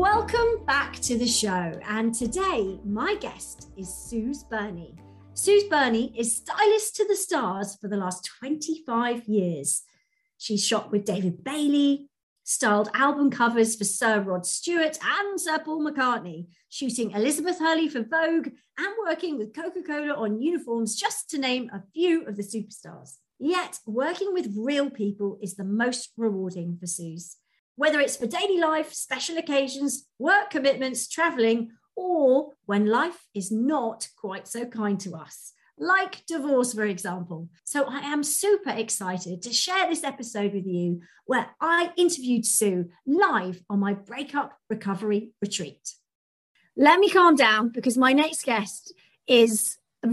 Welcome back to the show. And today, my guest is Suze Burney. Suze Burney is stylist to the stars for the last 25 years. She's shot with David Bailey, styled album covers for Sir Rod Stewart and Sir Paul McCartney, shooting Elizabeth Hurley for Vogue, and working with Coca Cola on uniforms, just to name a few of the superstars. Yet, working with real people is the most rewarding for Suze whether it's for daily life, special occasions, work commitments, traveling, or when life is not quite so kind to us, like divorce, for example. So I am super excited to share this episode with you where I interviewed Sue live on my breakup recovery retreat. Let me calm down because my next guest is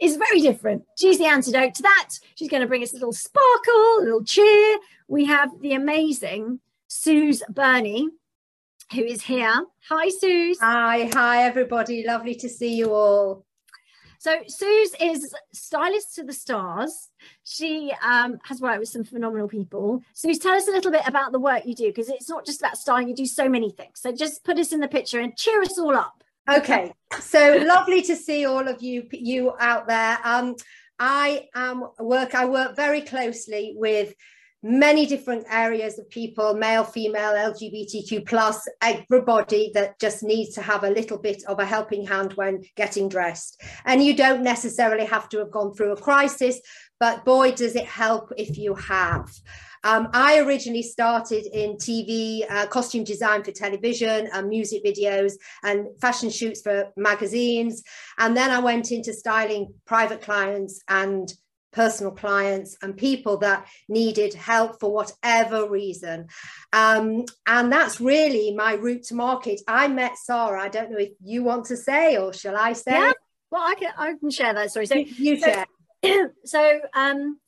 is very different. She's the antidote to that. She's going to bring us a little sparkle, a little cheer. We have the amazing Suze Burney, who is here. Hi, Suze. Hi, hi, everybody. Lovely to see you all. So Suze is stylist to the stars. She um, has worked with some phenomenal people. Suze, tell us a little bit about the work you do because it's not just about styling. You do so many things. So just put us in the picture and cheer us all up. Okay, so lovely to see all of you you out there. Um, I am work. I work very closely with many different areas of people male female lgbtq plus everybody that just needs to have a little bit of a helping hand when getting dressed and you don't necessarily have to have gone through a crisis but boy does it help if you have um, I originally started in TV, uh, costume design for television, and music videos, and fashion shoots for magazines. And then I went into styling private clients and personal clients and people that needed help for whatever reason. Um, and that's really my route to market. I met Sarah. I don't know if you want to say or shall I say? Yeah. Well, I can I can share that story. So you share. So, so um,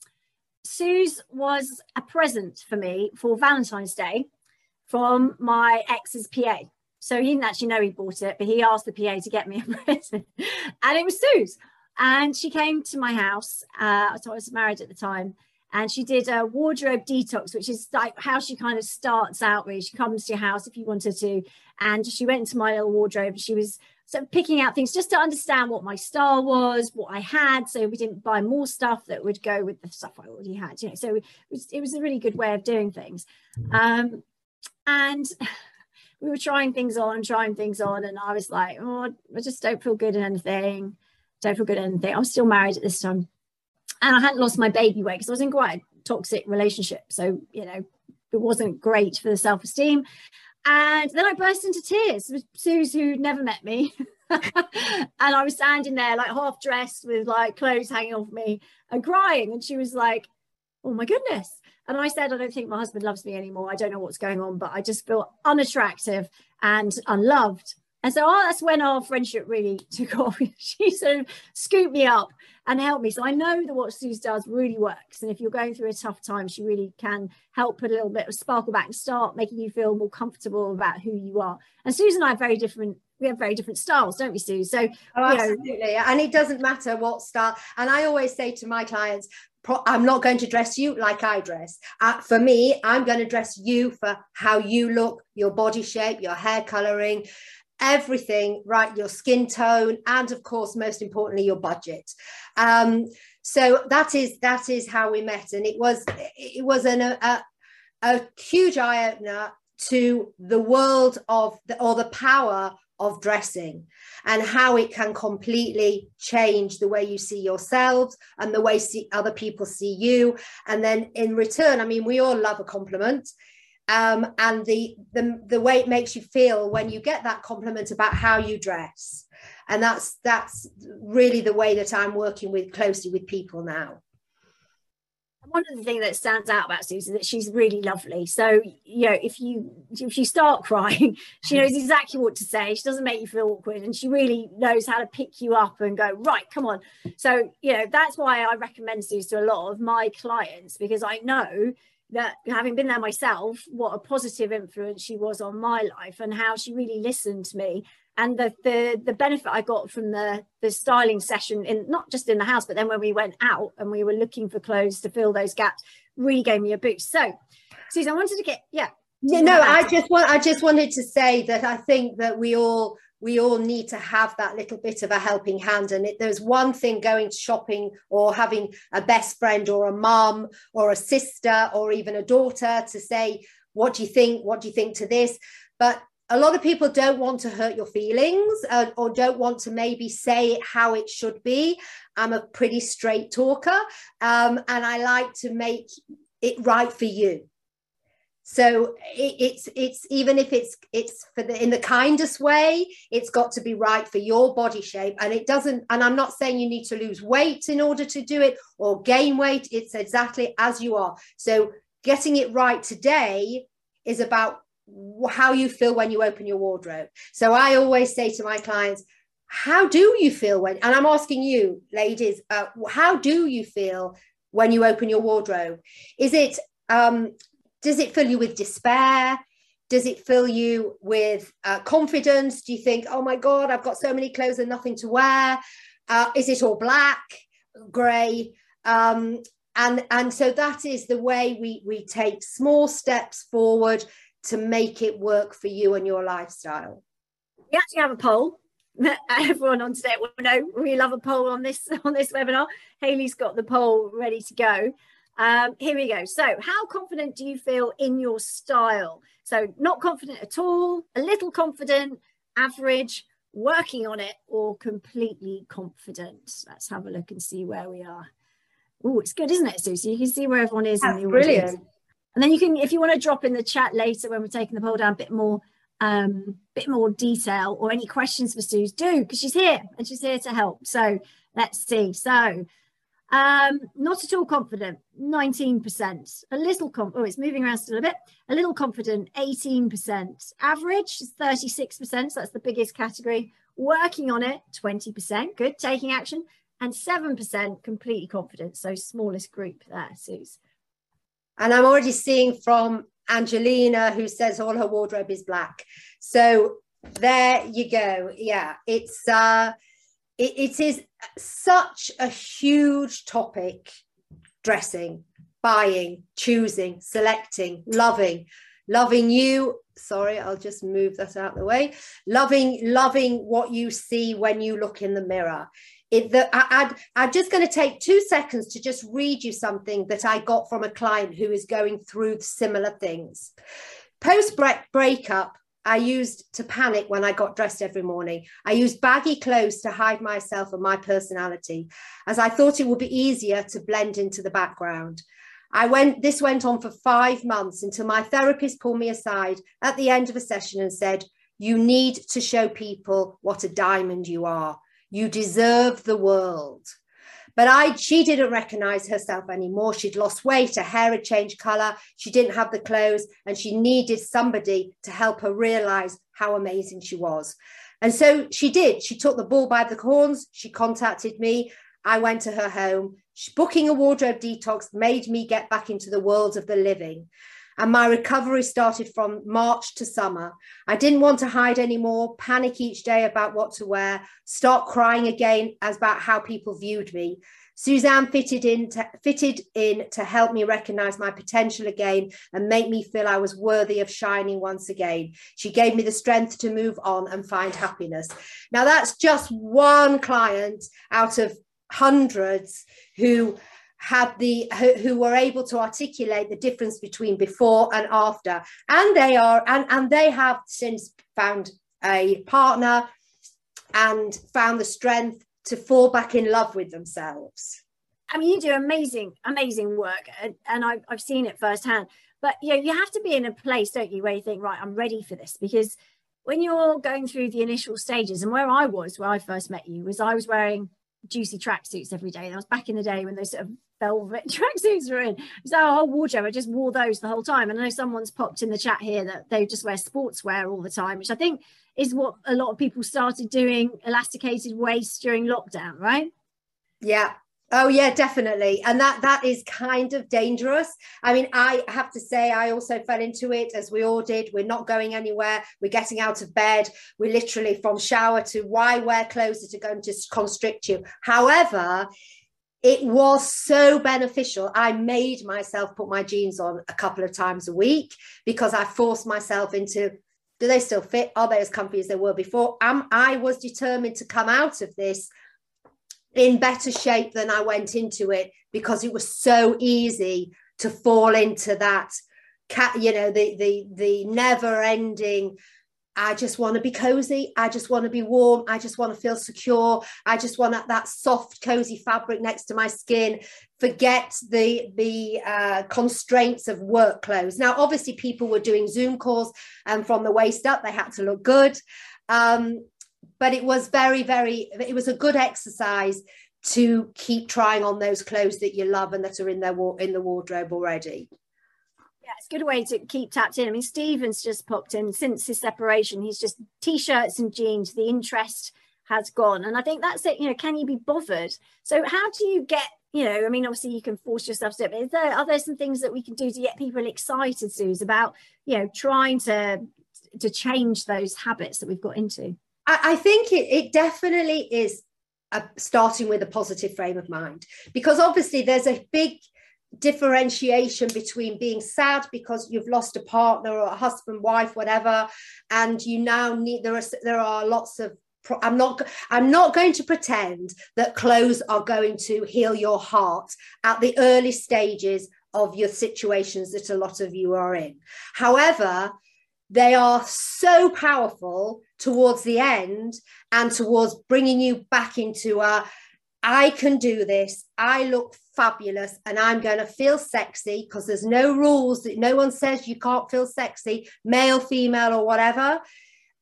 Suze was a present for me for Valentine's Day from my ex's PA. So he didn't actually know he bought it, but he asked the PA to get me a present, and it was Suze. And she came to my house. Uh, so I was married at the time. And she did a wardrobe detox, which is like how she kind of starts out. Really, she comes to your house if you want her to, and she went into my little wardrobe. She was sort of picking out things just to understand what my style was, what I had, so we didn't buy more stuff that would go with the stuff I already had. You know, so it was, it was a really good way of doing things. Um, and we were trying things on, trying things on, and I was like, oh, I just don't feel good in anything good anything. I was still married at this time. And I hadn't lost my baby weight because I was in quite a toxic relationship. So, you know, it wasn't great for the self esteem. And then I burst into tears with Suze, who never met me. and I was standing there, like half dressed with like clothes hanging off me and crying. And she was like, Oh my goodness. And I said, I don't think my husband loves me anymore. I don't know what's going on, but I just feel unattractive and unloved. And so oh, that's when our friendship really took off. she sort of scooped me up and helped me. So I know that what Suze does really works. And if you're going through a tough time, she really can help put a little bit of sparkle back and start making you feel more comfortable about who you are. And Suze and I are very different we have very different styles, don't we, Sue? So, oh, absolutely. Know. and it doesn't matter what style. And I always say to my clients, I'm not going to dress you like I dress. Uh, for me, I'm going to dress you for how you look, your body shape, your hair coloring, everything right? Your skin tone and of course most importantly your budget. Um, so that is that is how we met. And it was it was an, a, a huge eye-opener to the world of the, or the power of dressing and how it can completely change the way you see yourselves and the way see other people see you. And then in return i mean we all love a compliment um, and the, the the way it makes you feel when you get that compliment about how you dress and that's that's really the way that i'm working with closely with people now one of the things that stands out about Susan is that she's really lovely. So you know, if you if you start crying, she knows exactly what to say. She doesn't make you feel awkward, and she really knows how to pick you up and go right. Come on. So you know that's why I recommend Susan to a lot of my clients because I know that having been there myself, what a positive influence she was on my life and how she really listened to me and the the the benefit I got from the the styling session in not just in the house, but then when we went out and we were looking for clothes to fill those gaps, really gave me a boost. So, Susan, I wanted to get yeah. Yeah, no, I just want I just wanted to say that I think that we all we all need to have that little bit of a helping hand. And it, there's one thing going shopping or having a best friend or a mom or a sister or even a daughter to say, what do you think? What do you think to this? But a lot of people don't want to hurt your feelings uh, or don't want to maybe say it how it should be. I'm a pretty straight talker um, and I like to make it right for you. So it, it's it's even if it's it's for the in the kindest way, it's got to be right for your body shape. And it doesn't, and I'm not saying you need to lose weight in order to do it or gain weight. It's exactly as you are. So getting it right today is about how you feel when you open your wardrobe. So I always say to my clients, how do you feel when, and I'm asking you, ladies, uh, how do you feel when you open your wardrobe? Is it, um, does it fill you with despair? Does it fill you with uh, confidence? Do you think, oh my God, I've got so many clothes and nothing to wear? Uh, is it all black, grey? Um, and, and so that is the way we, we take small steps forward to make it work for you and your lifestyle? We actually have a poll. That everyone on today will know we love a poll on this on this webinar. Haley's got the poll ready to go. Um, here we go. So, how confident do you feel in your style? So, not confident at all, a little confident, average, working on it, or completely confident? Let's have a look and see where we are. Oh, it's good, isn't it, Susie? You can see where everyone is That's in the brilliant. Audience. And then you can, if you want to drop in the chat later when we're taking the poll down a bit more, um, bit more detail or any questions for Suze, do because she's here and she's here to help. So let's see. So um, not at all confident, 19%. A little com oh, it's moving around still a bit. A little confident, 18%. Average is 36%. So that's the biggest category. Working on it, 20%. Good. Taking action. And 7% completely confident. So smallest group there, Suze. And I'm already seeing from Angelina, who says all her wardrobe is black. So there you go. Yeah, it's uh, it, it is such a huge topic. Dressing, buying, choosing, selecting, loving, loving you. Sorry, I'll just move that out of the way. Loving, loving what you see when you look in the mirror it, the, i am just going to take two seconds to just read you something that I got from a client who is going through similar things. Post breakup, I used to panic when I got dressed every morning. I used baggy clothes to hide myself and my personality, as I thought it would be easier to blend into the background. I went, this went on for five months until my therapist pulled me aside at the end of a session and said, You need to show people what a diamond you are. You deserve the world. But I, she didn't recognize herself anymore. She'd lost weight, her hair had changed color, she didn't have the clothes, and she needed somebody to help her realize how amazing she was. And so she did. She took the bull by the horns. She contacted me. I went to her home. Booking a wardrobe detox made me get back into the world of the living and my recovery started from March to summer. I didn't want to hide anymore, panic each day about what to wear, start crying again as about how people viewed me. Suzanne fitted in to, fitted in to help me recognize my potential again and make me feel I was worthy of shining once again. She gave me the strength to move on and find happiness. Now that's just one client out of hundreds who had the who, were able to articulate the difference between before and after. And they are and and they have since found a partner and found the strength to fall back in love with themselves. I mean you do amazing amazing work and, and I've, I've seen it firsthand. But you know you have to be in a place don't you where you think right i'm ready for this. Because when you're going through the initial stages and where i was where i first met you was i was wearing juicy tracksuits every day. That was back in the day when those sort of velvet tracksuits were in. So our whole wardrobe, I just wore those the whole time. And I know someone's popped in the chat here that they just wear sportswear all the time, which I think is what a lot of people started doing elasticated waist during lockdown, right? Yeah, Oh yeah, definitely. And that that is kind of dangerous. I mean, I have to say I also fell into it as we all did. We're not going anywhere. We're getting out of bed. We're literally from shower to why wear clothes that are going to constrict you. However, it was so beneficial. I made myself put my jeans on a couple of times a week because I forced myself into do they still fit? Are they as comfy as they were before? Am I was determined to come out of this in better shape than I went into it because it was so easy to fall into that cat, you know, the the the never ending. I just want to be cozy. I just want to be warm. I just want to feel secure. I just want that soft, cozy fabric next to my skin. Forget the the uh, constraints of work clothes. Now, obviously, people were doing Zoom calls, and from the waist up, they had to look good. Um, but it was very very it was a good exercise to keep trying on those clothes that you love and that are in their in the wardrobe already yeah, it's a good way to keep tapped in. I mean, Stephen's just popped in since his separation. He's just t-shirts and jeans. The interest has gone, and I think that's it. You know, can you be bothered? So, how do you get? You know, I mean, obviously you can force yourself to it. But is there are there some things that we can do to get people excited, Suze, about you know trying to to change those habits that we've got into? I, I think it, it definitely is a, starting with a positive frame of mind because obviously there's a big differentiation between being sad because you've lost a partner or a husband wife whatever and you now need there are there are lots of I'm not I'm not going to pretend that clothes are going to heal your heart at the early stages of your situations that a lot of you are in. However, they are so powerful towards the end and towards bringing you back into a I can do this. I look fabulous and I'm going to feel sexy because there's no rules that no one says you can't feel sexy, male, female, or whatever.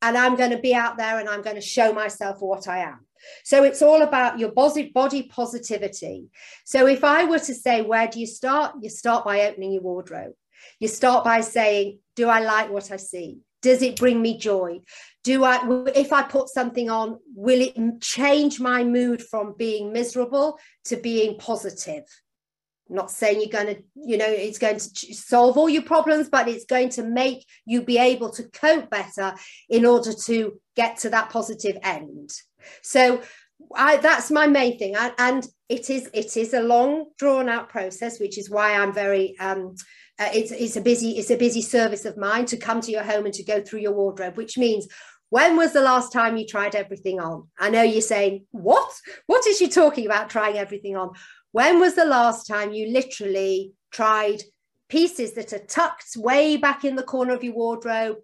And I'm going to be out there and I'm going to show myself what I am. So it's all about your body, body positivity. So if I were to say, where do you start? You start by opening your wardrobe. You start by saying, do I like what I see? Does it bring me joy? Do I, if I put something on, will it change my mood from being miserable to being positive? I'm not saying you're going to, you know, it's going to solve all your problems, but it's going to make you be able to cope better in order to get to that positive end. So I, that's my main thing, I, and it is it is a long drawn out process, which is why I'm very um, uh, it's, it's a busy it's a busy service of mine to come to your home and to go through your wardrobe which means when was the last time you tried everything on? I know you're saying what? What is she talking about trying everything on? When was the last time you literally tried pieces that are tucked way back in the corner of your wardrobe?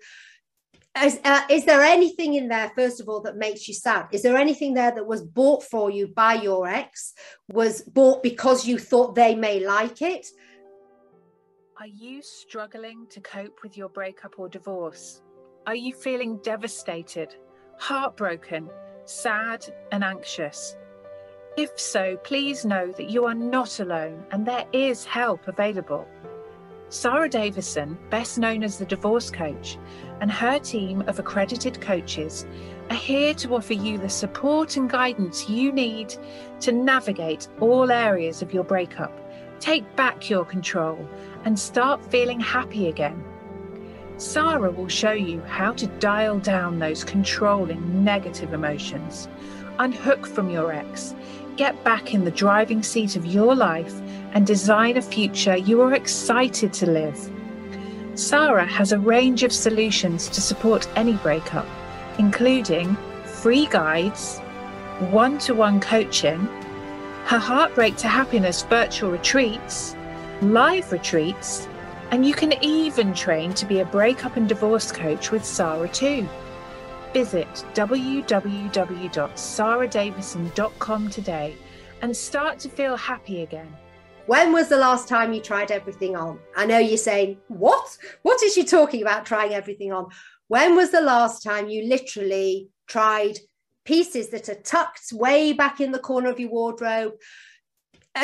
Is, uh, is, there anything in there first of all that makes you sad? Is there anything there that was bought for you by your ex was bought because you thought they may like it? Are you struggling to cope with your breakup or divorce? Are you feeling devastated, heartbroken, sad, and anxious? If so, please know that you are not alone and there is help available. Sarah Davison, best known as the Divorce Coach, and her team of accredited coaches are here to offer you the support and guidance you need to navigate all areas of your breakup Take back your control and start feeling happy again. Sarah will show you how to dial down those controlling negative emotions, unhook from your ex, get back in the driving seat of your life, and design a future you are excited to live. Sarah has a range of solutions to support any breakup, including free guides, one to one coaching her Heartbreak to Happiness virtual retreats, live retreats, and you can even train to be a breakup and divorce coach with Sarah too. Visit www.sarahdavison.com today and start to feel happy again. When was the last time you tried everything on? I know you're saying, What? What is she talking about trying everything on? When was the last time you literally tried pieces that are tucked way back in the corner of your wardrobe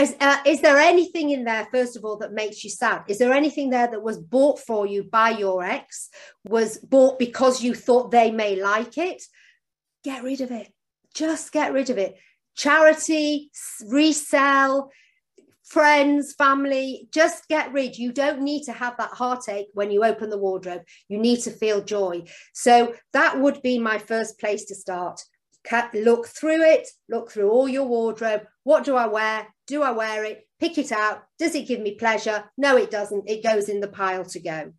is, uh, is there anything in there first of all that makes you sad? Is there anything there that was bought for you by your ex was bought because you thought they may like it? Get rid of it. Just get rid of it. Charity resell friends family just get rid. You don't need to have that heartache when you open the wardrobe. You need to feel joy. So that would be my first place to start. Look through it look through all your wardrobe. What do i wear do I wear it? Pick it out. Does it give me pleasure? No, it doesn't. It goes in the pile to go.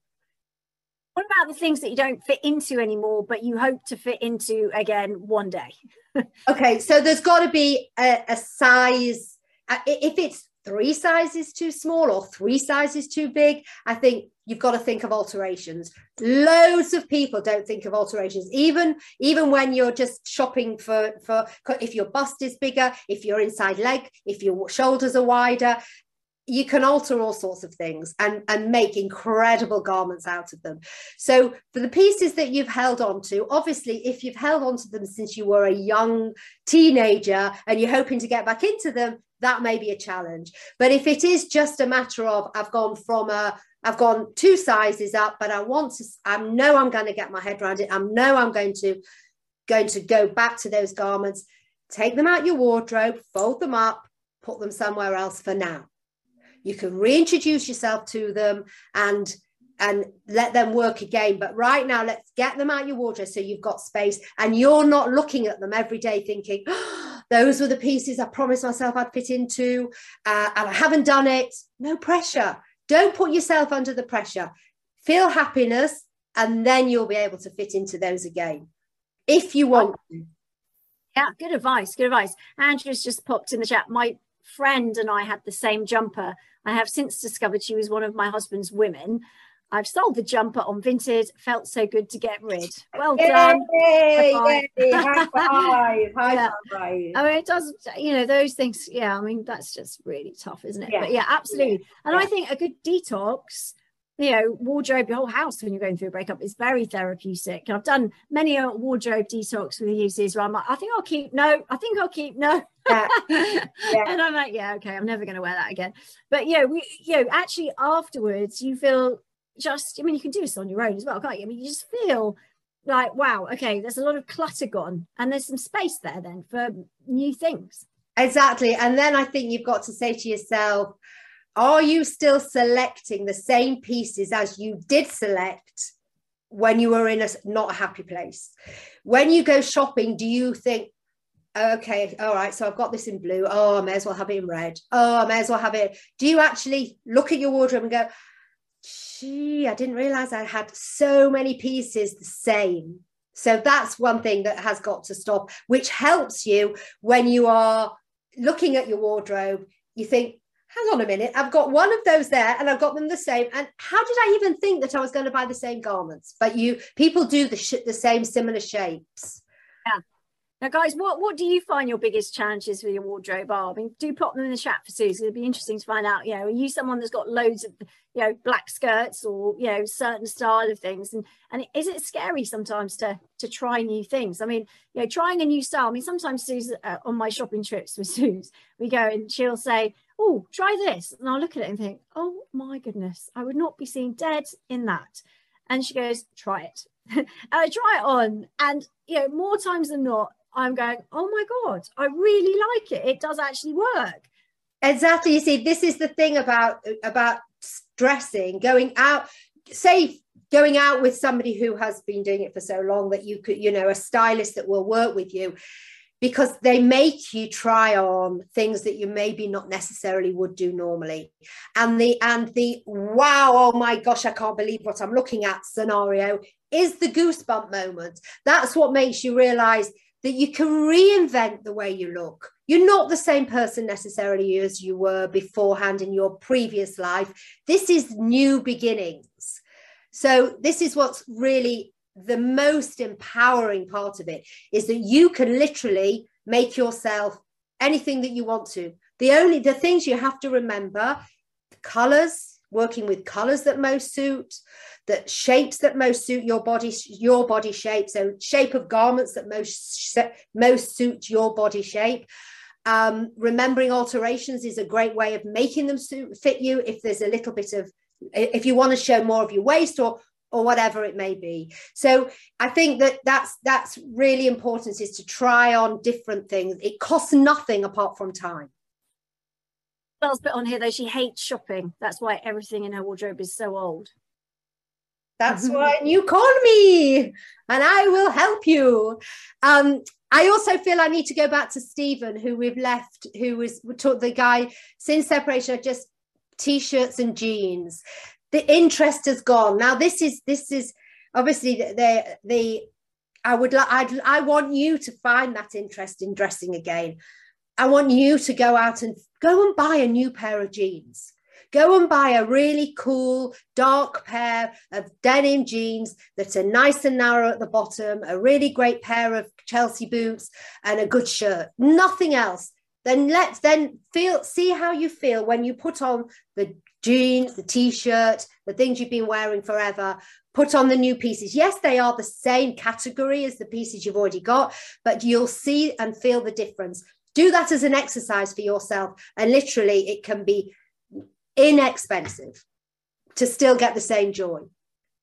What about the things that you don't fit into anymore, but you hope to fit into again one day? okay, so there's got to be a, a size. Uh, if it's three sizes too small or three sizes too big, I think you've got to think of alterations. Loads of people don't think of alterations, even even when you're just shopping for for if your bust is bigger, if your inside leg, if your shoulders are wider. You can alter all sorts of things and, and make incredible garments out of them. So, for the pieces that you've held on to, obviously, if you've held on to them since you were a young teenager and you're hoping to get back into them, that may be a challenge. But if it is just a matter of I've gone from a I've gone two sizes up, but I want to I know I'm going to get my head around it. I know I'm going to going to go back to those garments, take them out your wardrobe, fold them up, put them somewhere else for now. You can reintroduce yourself to them and and let them work again. But right now, let's get them out your wardrobe so you've got space and you're not looking at them every day thinking, oh, those were the pieces I promised myself I'd fit into, uh, and I haven't done it. No pressure. Don't put yourself under the pressure. Feel happiness, and then you'll be able to fit into those again if you oh. want to. Yeah, good advice. Good advice. Andrew's just popped in the chat. My friend and I had the same jumper. I have since discovered she was one of my husband's women. I've sold the jumper on Vinted. Felt so good to get rid. Well yay, done. Yay, high five. High yeah. five. I mean, it does, you know, those things. Yeah, I mean, that's just really tough, isn't it? Yeah. But yeah, absolutely. And yeah. I think a good detox, you know, wardrobe your whole house when you're going through a breakup is very therapeutic. And I've done many a wardrobe detox with the users where I'm like, I think I'll keep no, I think I'll keep no. Yeah. yeah. and I'm like, yeah, okay, I'm never going to wear that again. But yeah, we, you know, actually afterwards you feel just, I mean, you can do this on your own as well, can't you? I mean, you just feel like, wow, okay, there's a lot of clutter gone and there's some space there then for new things. Exactly. And then I think you've got to say to yourself, are you still selecting the same pieces as you did select when you were in a not a happy place? When you go shopping, do you think, okay, all right, so I've got this in blue. Oh, I may as well have it in red. Oh, I may as well have it. Do you actually look at your wardrobe and go, gee, I didn't realize I had so many pieces the same. So that's one thing that has got to stop, which helps you when you are looking at your wardrobe. You think, hang on a minute, I've got one of those there and I've got them the same. And how did I even think that I was going to buy the same garments? But you people do the, sh- the same similar shapes. Now, guys, what, what do you find your biggest challenges with your wardrobe are? I mean, do pop them in the chat for Susie. It'd be interesting to find out. You know, are you someone that's got loads of, you know, black skirts or you know, certain style of things? And and is it scary sometimes to to try new things? I mean, you know, trying a new style. I mean, sometimes Susie uh, on my shopping trips with Suze, we go and she'll say, "Oh, try this," and I'll look at it and think, "Oh my goodness, I would not be seen dead in that." And she goes, "Try it." and I try it on, and you know, more times than not, I'm going, oh my God, I really like it. It does actually work. Exactly. You see, this is the thing about about dressing, going out, say going out with somebody who has been doing it for so long that you could, you know, a stylist that will work with you because they make you try on things that you maybe not necessarily would do normally and the and the wow oh my gosh i can't believe what i'm looking at scenario is the goosebump moment that's what makes you realize that you can reinvent the way you look. You're not the same person necessarily as you were beforehand in your previous life. This is new beginnings. So, this is what's really the most empowering part of it is that you can literally make yourself anything that you want to. The only the things you have to remember the colors, working with colors that most suit, that shapes that most suit your body your body shape so shape of garments that most most suit your body shape Um, remembering alterations is a great way of making them suit, fit you. If there's a little bit of, if you want to show more of your waist or or whatever it may be. So I think that that's that's really important is to try on different things. It costs nothing apart from time. Belle's put on here though she hates shopping. That's why everything in her wardrobe is so old. That's why you call me and I will help you. Um, I also feel I need to go back to Stephen, who we've left, who was the guy since separation, just t-shirts and jeans. The interest has gone. Now this is this is obviously the the, the I would like I'd, I want you to find that interest in dressing again. I want you to go out and go and buy a new pair of jeans Go and buy a really cool dark pair of denim jeans that are nice and narrow at the bottom, a really great pair of Chelsea boots, and a good shirt. Nothing else. Then let's then feel see how you feel when you put on the jeans, the t-shirt, the things you've been wearing forever, put on the new pieces. Yes, they are the same category as the pieces you've already got, but you'll see and feel the difference. Do that as an exercise for yourself. And literally, it can be inexpensive to still get the same joy.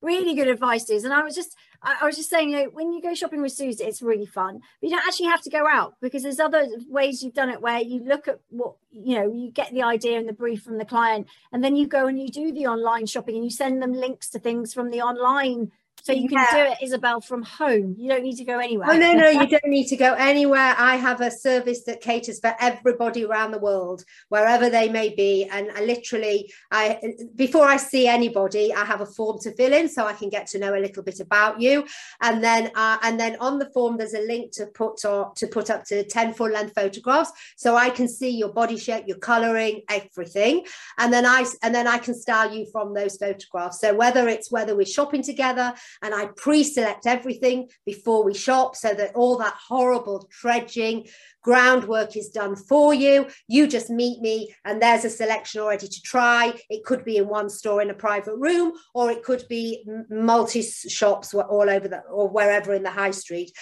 Really good advice, Suze. And I was just, I, was just saying, you know, when you go shopping with Suze, it's really fun. But you don't actually have to go out because there's other ways you've done it where you look at what, you know, you get the idea and the brief from the client, and then you go and you do the online shopping and you send them links to things from the online so you can yeah. do it, Isabel, from home. You don't need to go anywhere. Oh, no, no, you don't need to go anywhere. I have a service that caters for everybody around the world, wherever they may be. And I literally, I before I see anybody, I have a form to fill in so I can get to know a little bit about you. And then, uh, and then on the form, there's a link to put or to put up to 10 full length photographs, so I can see your body shape, your colouring, everything. And then I and then I can style you from those photographs. So whether it's whether we're shopping together and I pre-select everything before we shop so that all that horrible dredging groundwork is done for you. You just meet me and there's a selection already to try. It could be in one store in a private room or it could be multi shops all over the or wherever in the high street.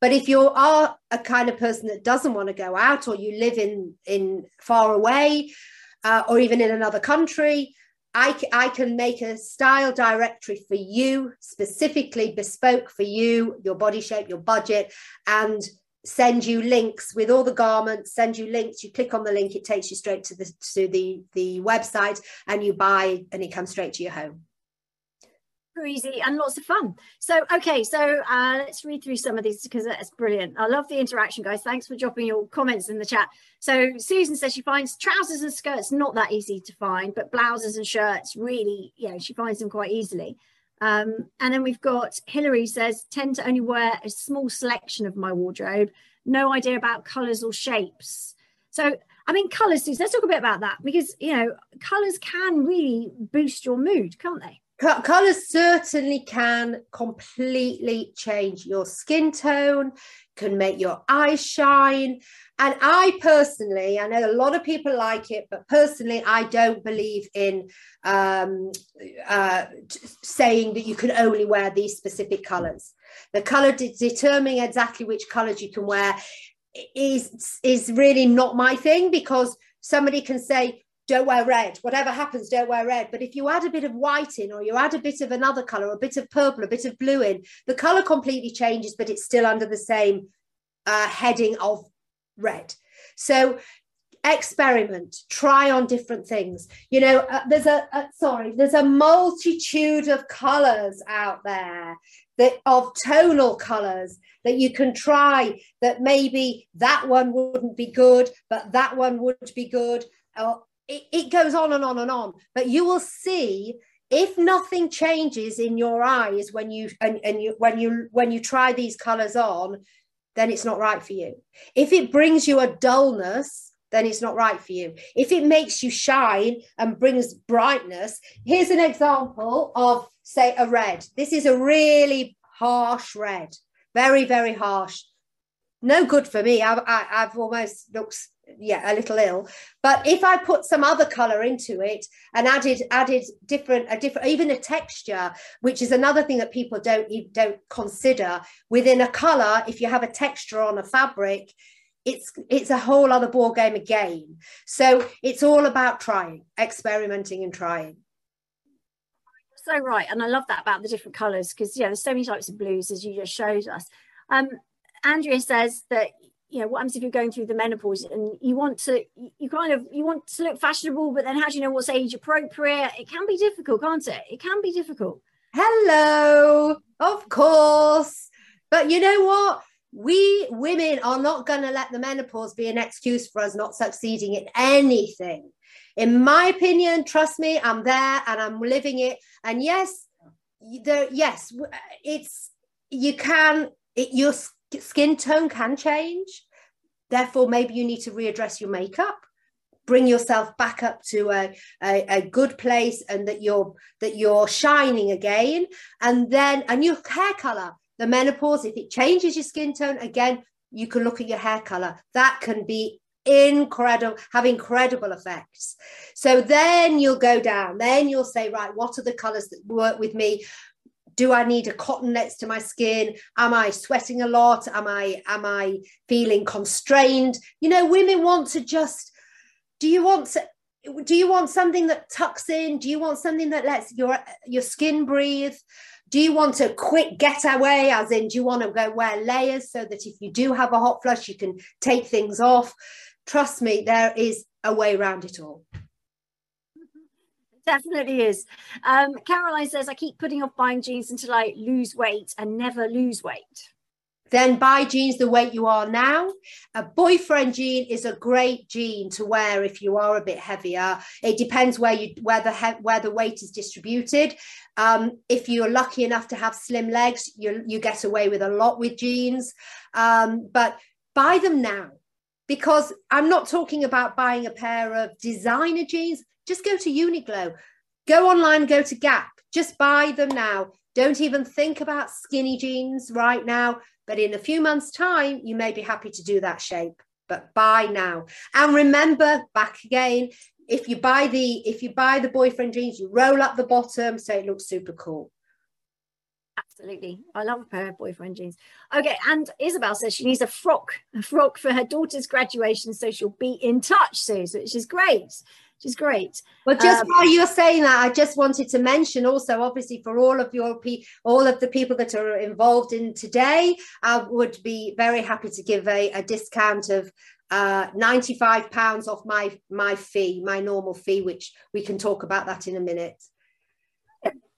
But if you are a kind of person that doesn't want to go out or you live in in far away uh, or even in another country, I, I can make a style directory for you, specifically bespoke for you, your body shape, your budget, and send you links with all the garments send you links. You click on the link it takes you straight to the to the the website and you buy and it comes straight to your home easy and lots of fun. So, okay, so uh, let's read through some of these because that's brilliant. I love the interaction, guys. Thanks for dropping your comments in the chat. So, Susan says she finds trousers and skirts not that easy to find, but blouses and shirts really, you know, she finds them quite easily. Um, and then we've got Hillary says, tend to only wear a small selection of my wardrobe, no idea about colours or shapes. So, I mean, colours, let's talk a bit about that because, you know, colours can really boost your mood, can't they? Colors certainly can completely change your skin tone can make your eyes shine. And i personally i know a lot of people like it but personally i don't believe in um, uh, saying that you can only wear these specific colors. The color de- determining exactly which colors you can wear is is really not my thing because somebody can say don't wear red. Whatever happens, don't wear red. But if you add a bit of white in, or you add a bit of another color, a bit of purple, a bit of blue in, the color completely changes, but it's still under the same uh, heading of red. So experiment, try on different things. You know, uh, there's a uh, sorry, there's a multitude of colors out there that of tonal colors that you can try that maybe that one wouldn't be good but that one would be good or it, it goes on and on and on. But you will see if nothing changes in your eyes when you and, and you when you when you try these colors on then it's not right for you. If it brings you a dullness then it's not right for you. If it makes you shine and brings brightness here's an example of say a red. This is a really harsh red. Very very harsh. No good for me. I've, I, have almost looks yeah a little ill. But if i put some other color into it and added added different a different even a texture which is another thing that people don't don't consider within a color if you have a texture on a fabric it's it's a whole other ball game again. So it's all about trying experimenting and trying. So right and i love that about the different colors because yeah there's so many types of blues as you just showed us. Um andrea says that you know what happens if you're going through the menopause and you want to you kind of you want to look fashionable but then how do you know what's age appropriate? It can be difficult can't it? It can be difficult. Hello of course. But you know what? We women are not going to let the menopause be an excuse for us not succeeding in anything. In my opinion trust me i'm there and i'm living it. And yes there yes it's you can it, your skin tone can change. Therefore maybe you need to readdress your makeup bring yourself back up to a, a, a, good place and that you're that you're shining again. And then and your hair color the menopause if it changes your skin tone again you can look at your hair color. That can be incredible have incredible effects. So then you'll go down. Then you'll say right what are the colors that work with me do i need a cotton next to my skin? Am i sweating a lot? Am i am i feeling constrained? You know women want to just do you want to, do you want something that tucks in? Do you want something that lets your your skin breathe? Do you want a quick getaway as in do you want to go wear layers so that if you do have a hot flush you can take things off? Trust me there is a way around it all definitely is. Um, Caroline says, I keep putting off buying jeans until I lose weight and never lose weight. Then buy jeans the weight you are now. A boyfriend jean is a great jean to wear if you are a bit heavier. It depends where you where the where the weight is distributed. Um, if you're lucky enough to have slim legs, you you get away with a lot with jeans. Um, but buy them now because I'm not talking about buying a pair of designer jeans just go to Uniqlo, go online, go to Gap, just buy them now. Don't even think about skinny jeans right now. But in a few months' time, you may be happy to do that shape. But buy now. And remember, back again, if you buy the if you buy the boyfriend jeans, you roll up the bottom so it looks super cool. Absolutely. I love a pair of boyfriend jeans. Okay, and Isabel says she needs a frock, a frock for her daughter's graduation, so she'll be in touch soon, which is great which is great. Well, just um, while you're saying that, I just wanted to mention also, obviously, for all of your pe- all of the people that are involved in today, I would be very happy to give a, a discount of uh, 95 pounds off my my fee, my normal fee, which we can talk about that in a minute.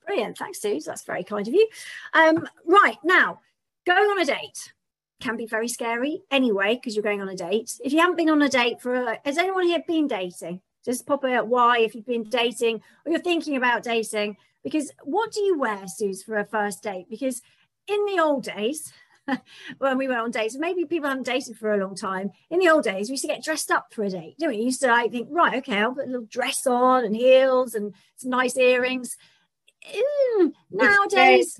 Brilliant, thanks, Suze. That's very kind of you. Um, right now, going on a date can be very scary anyway because you're going on a date. If you haven't been on a date for, a, has anyone here been dating? Just pop out why if you've been dating or you're thinking about dating. Because what do you wear, Suze, for a first date? Because in the old days, when we went on dates, maybe people haven't dated for a long time. In the old days, we used to get dressed up for a date. Didn't we? we used to like think, right, okay, I'll put a little dress on and heels and some nice earrings. Mm, nowadays,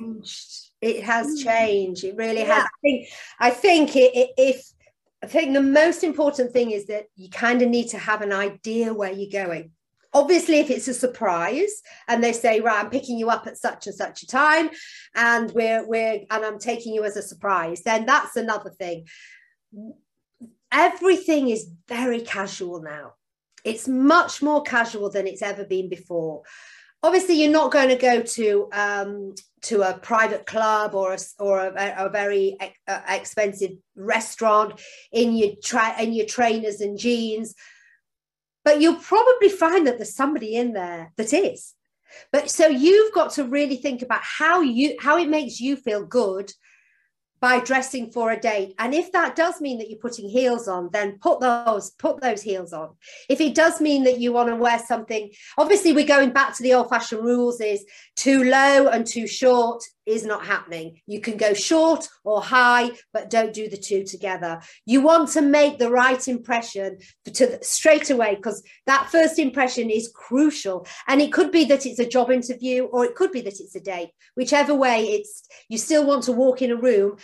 it has mm. changed. It really yeah. has. I think. I think it, it, if I think the most important thing is that you kind of need to have an idea where you're going. Obviously, if it's a surprise and they say, right, I'm picking you up at such and such a time, and we're we're and I'm taking you as a surprise, then that's another thing. Everything is very casual now. It's much more casual than it's ever been before obviously you're not going to go to um, to a private club or a, or a, a very uh, expensive restaurant in your tra- in your trainers and jeans. But you'll probably find that there's somebody in there that is. But so you've got to really think about how you how it makes you feel good by dressing for a date. And if that does mean that you're putting heels on then put those put those heels on. If it does mean that you want to wear something obviously we're going back to the old fashioned rules is too low and too short is not happening. You can go short or high, but don't do the two together. You want to make the right impression to straight away because that first impression is crucial. And it could be that it's a job interview or it could be that it's a date. Whichever way, it's you still want to walk in a room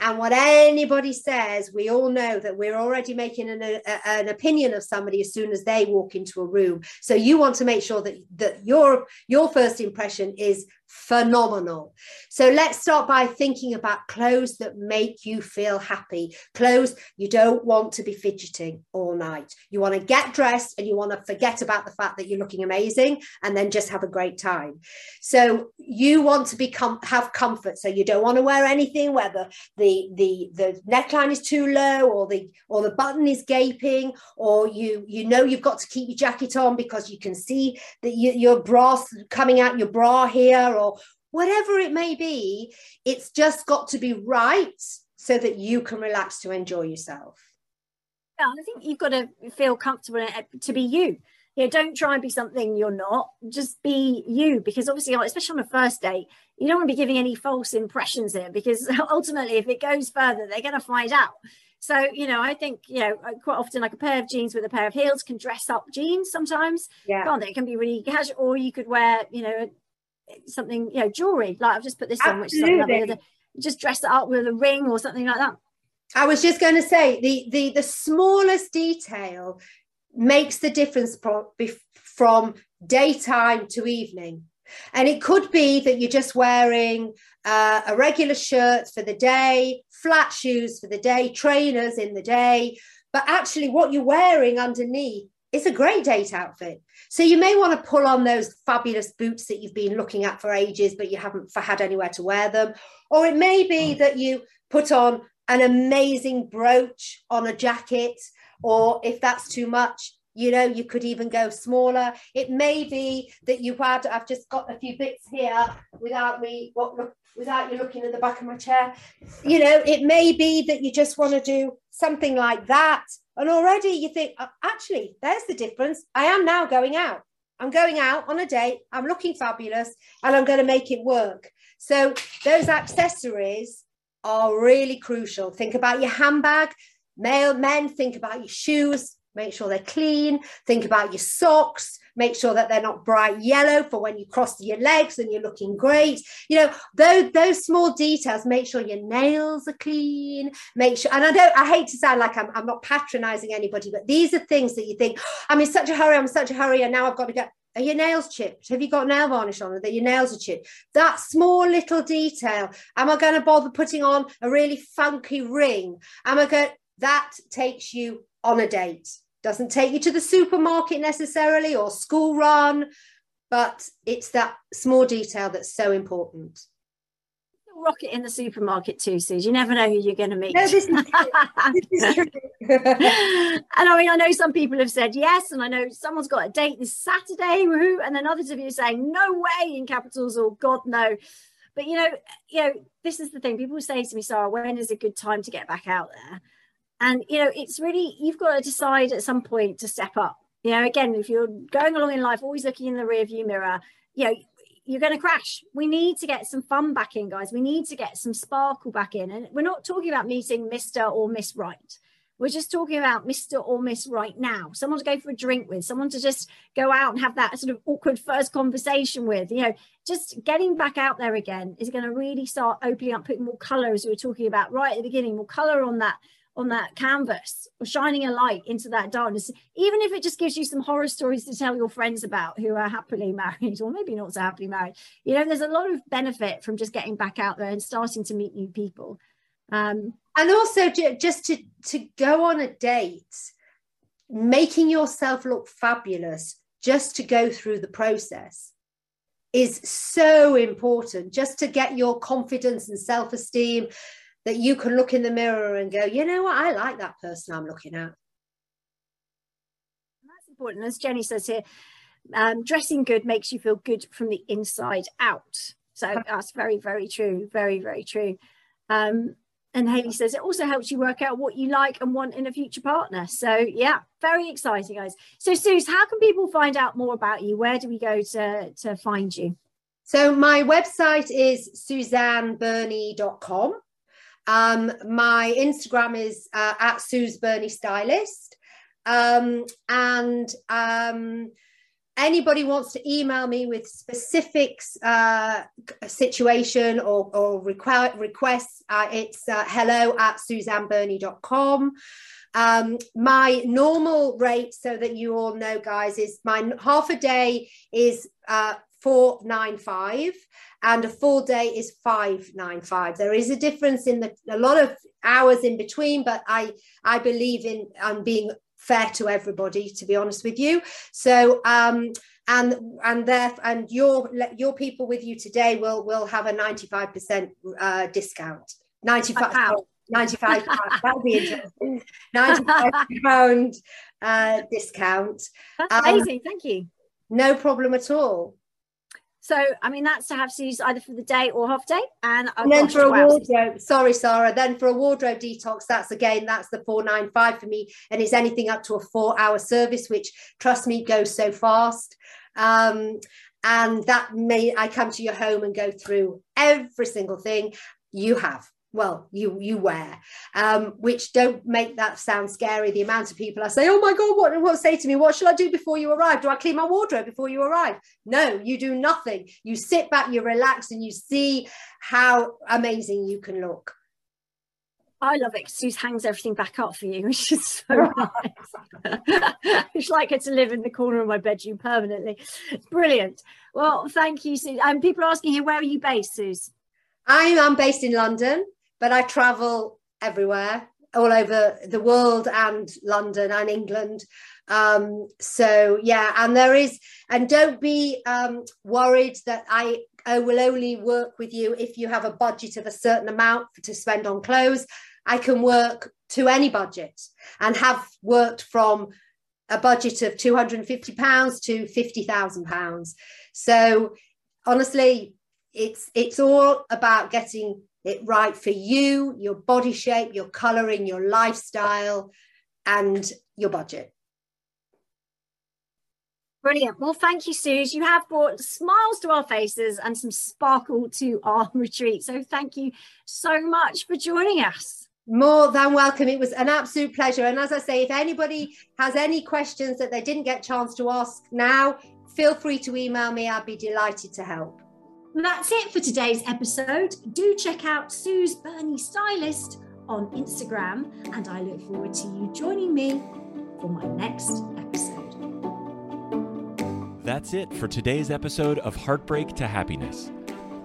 and what anybody says, we all know that we're already making an, a, an opinion of somebody as soon as they walk into a room. So you want to make sure that, that your, your first impression is phenomenal. So let's start by thinking about clothes that make you feel happy. Clothes you don't want to be fidgeting all night. You want to get dressed and you want to forget about the fact that you're looking amazing and then just have a great time. So you want to become have comfort. So you don't want to wear anything where the the the, the neckline is too low or the or the button is gaping or you you know you've got to keep your jacket on because you can see that you, your bra coming out your bra here or whatever it may be it's just got to be right so that you can relax to enjoy yourself yeah i think you've got to feel comfortable to be you you know, don't try and be something you're not. Just be you, because obviously, especially on a first date, you don't want to be giving any false impressions here. Because ultimately, if it goes further, they're going to find out. So, you know, I think, you know, quite often like a pair of jeans with a pair of heels can dress up jeans sometimes. Yeah. Can't they? It can be really casual, or you could wear, you know, something, you know, jewelry. Like I've just put this Absolutely. on, which is just dress it up with a ring or something like that. I was just going to say the the the smallest detail makes the difference from daytime to evening. And it could be that you're just wearing uh, a regular shirt for the day, flat shoes for the day, trainers in the day. But actually, what you're wearing underneath is a great date outfit. So you may want to pull on those fabulous boots that you've been looking at for ages, but you haven't had anywhere to wear them. Or it may be mm. that you put on an amazing brooch on a jacket, or if that's too much, you know you could even go smaller it may be that you had i've just got a few bits here without me what without you looking at the back of my chair you know it may be that you just want to do something like that and already you think oh, actually there's the difference. I am now going out. I'm going out on a date. I'm looking fabulous and i'm going to make it work. So those accessories are really crucial. Think about your handbag. Male men think about your shoes. Make sure they're clean. Think about your socks make sure that they're not bright yellow for when you cross your legs and you're looking great you know those those small details make sure your nails are clean make sure and i don't i hate to sound like i'm, I'm not patronizing anybody but these are things that you think oh, i'm in such a hurry i'm in such a hurry and now i've got to get are your nails chipped? Have you got nail varnish on? That your nails are chipped? That small little detail. Am I going to bother putting on a really funky ring? Am I going? That takes you on a date. Doesn't take you to the supermarket necessarily or school run, but it's that small detail that's so important. Rocket in the supermarket too, Suze. You never know who you're going to meet. No, this is true. this is true. and I mean, I know some people have said yes, and I know someone's got a date this Saturday, woohoo, and then others of you are saying no way in capitals or God no. But you know, you know, this is the thing. People say to me, Sarah, when is a good time to get back out there? And you know, it's really you've got to decide at some point to step up. You know, again, if you're going along in life, always looking in the rearview mirror, you know, you're going to crash. We need to get some fun back in, guys. We need to get some sparkle back in. And we're not talking about meeting Mr. or Miss Right. We're just talking about Mr. or Miss right now, someone to go for a drink with, someone to just go out and have that sort of awkward first conversation with. You know, just getting back out there again is going to really start opening up, putting more color, as we were talking about right at the beginning, more color on that on that canvas or shining a light into that darkness, even if it just gives you some horror stories to tell your friends about who are happily married or maybe not so happily married. You know, there's a lot of benefit from just getting back out there and starting to meet new people. Um, and also just to, to go on a date, making yourself look fabulous just to go through the process is so important just to get your confidence and self-esteem that you can look in the mirror and go, you know what, I like that person I'm looking at. That's important. As Jenny says here, um, dressing good makes you feel good from the inside out. So that's very, very true. Very, very true. Um, and Haley says it also helps you work out what you like and want in a future partner. So yeah, very exciting, guys. So Suze, how can people find out more about you? Where do we go to to find you? So my website is suzanneburney.com. Um, my Instagram is uh, at Suze Burney Stylist. Um, and um, anybody wants to email me with specifics, uh, situation or, or requ- requests, uh, it's uh, hello at suzanneburney.com. Um, my normal rate, so that you all know, guys, is my half a day is uh, 495 and a full day is 595 there is a difference in the a lot of hours in between but i i believe in um, being fair to everybody to be honest with you. So um and and there and your your people with you today will will have a 95% uh, discount. 95 Wow. 95 that would be interesting. 95 pound uh, discount. That's Um, amazing. Thank you. no problem at all So, I mean, that's to have to use either for the day or half day. And, and then for a wardrobe sorry sarah then for a wardrobe detox that's again that's the 495 for me and it's anything up to a four hour service which trust me goes so fast um and that may i come to your home and go through every single thing you have well you you wear um which don't make that sound scary the amount of people i say oh my god what what say to me what should i do before you arrive do i clean my wardrobe before you arrive no you do nothing you sit back you relax and you see how amazing you can look I love it 'cause Suze hangs everything back up for you, which is so nice. it's like her to live in the corner of my bedroom permanently. Brilliant. Well, thank you, Suze. And people are asking here, where are you based, Suze? I am based in London, but I travel everywhere, all over the world and London and England. Um, so yeah, and there is, and don't be um, worried that I, I will only work with you if you have a budget of a certain amount to spend on clothes. I can work to any budget and have worked from a budget of 250 pounds to 50,000 pounds. So honestly, it's it's all about getting it right for you, your body shape, your coloring, your lifestyle, and your budget. Brilliant. Well, thank you, Suze. You have brought smiles to our faces and some sparkle to our retreat. So thank you so much for joining us. More than welcome. It was an absolute pleasure. And as I say, if anybody has any questions that they didn't get chance to ask now, feel free to email me. I'd be delighted to help. That's it for today's episode. Do check out Suze Burney Stylist on Instagram, and I look forward to you joining me for my next episode. That's it for today's episode of Heartbreak to Happiness.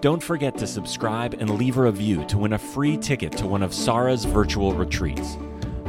Don't forget to subscribe and leave a review to win a free ticket to one of Sarah's virtual retreats.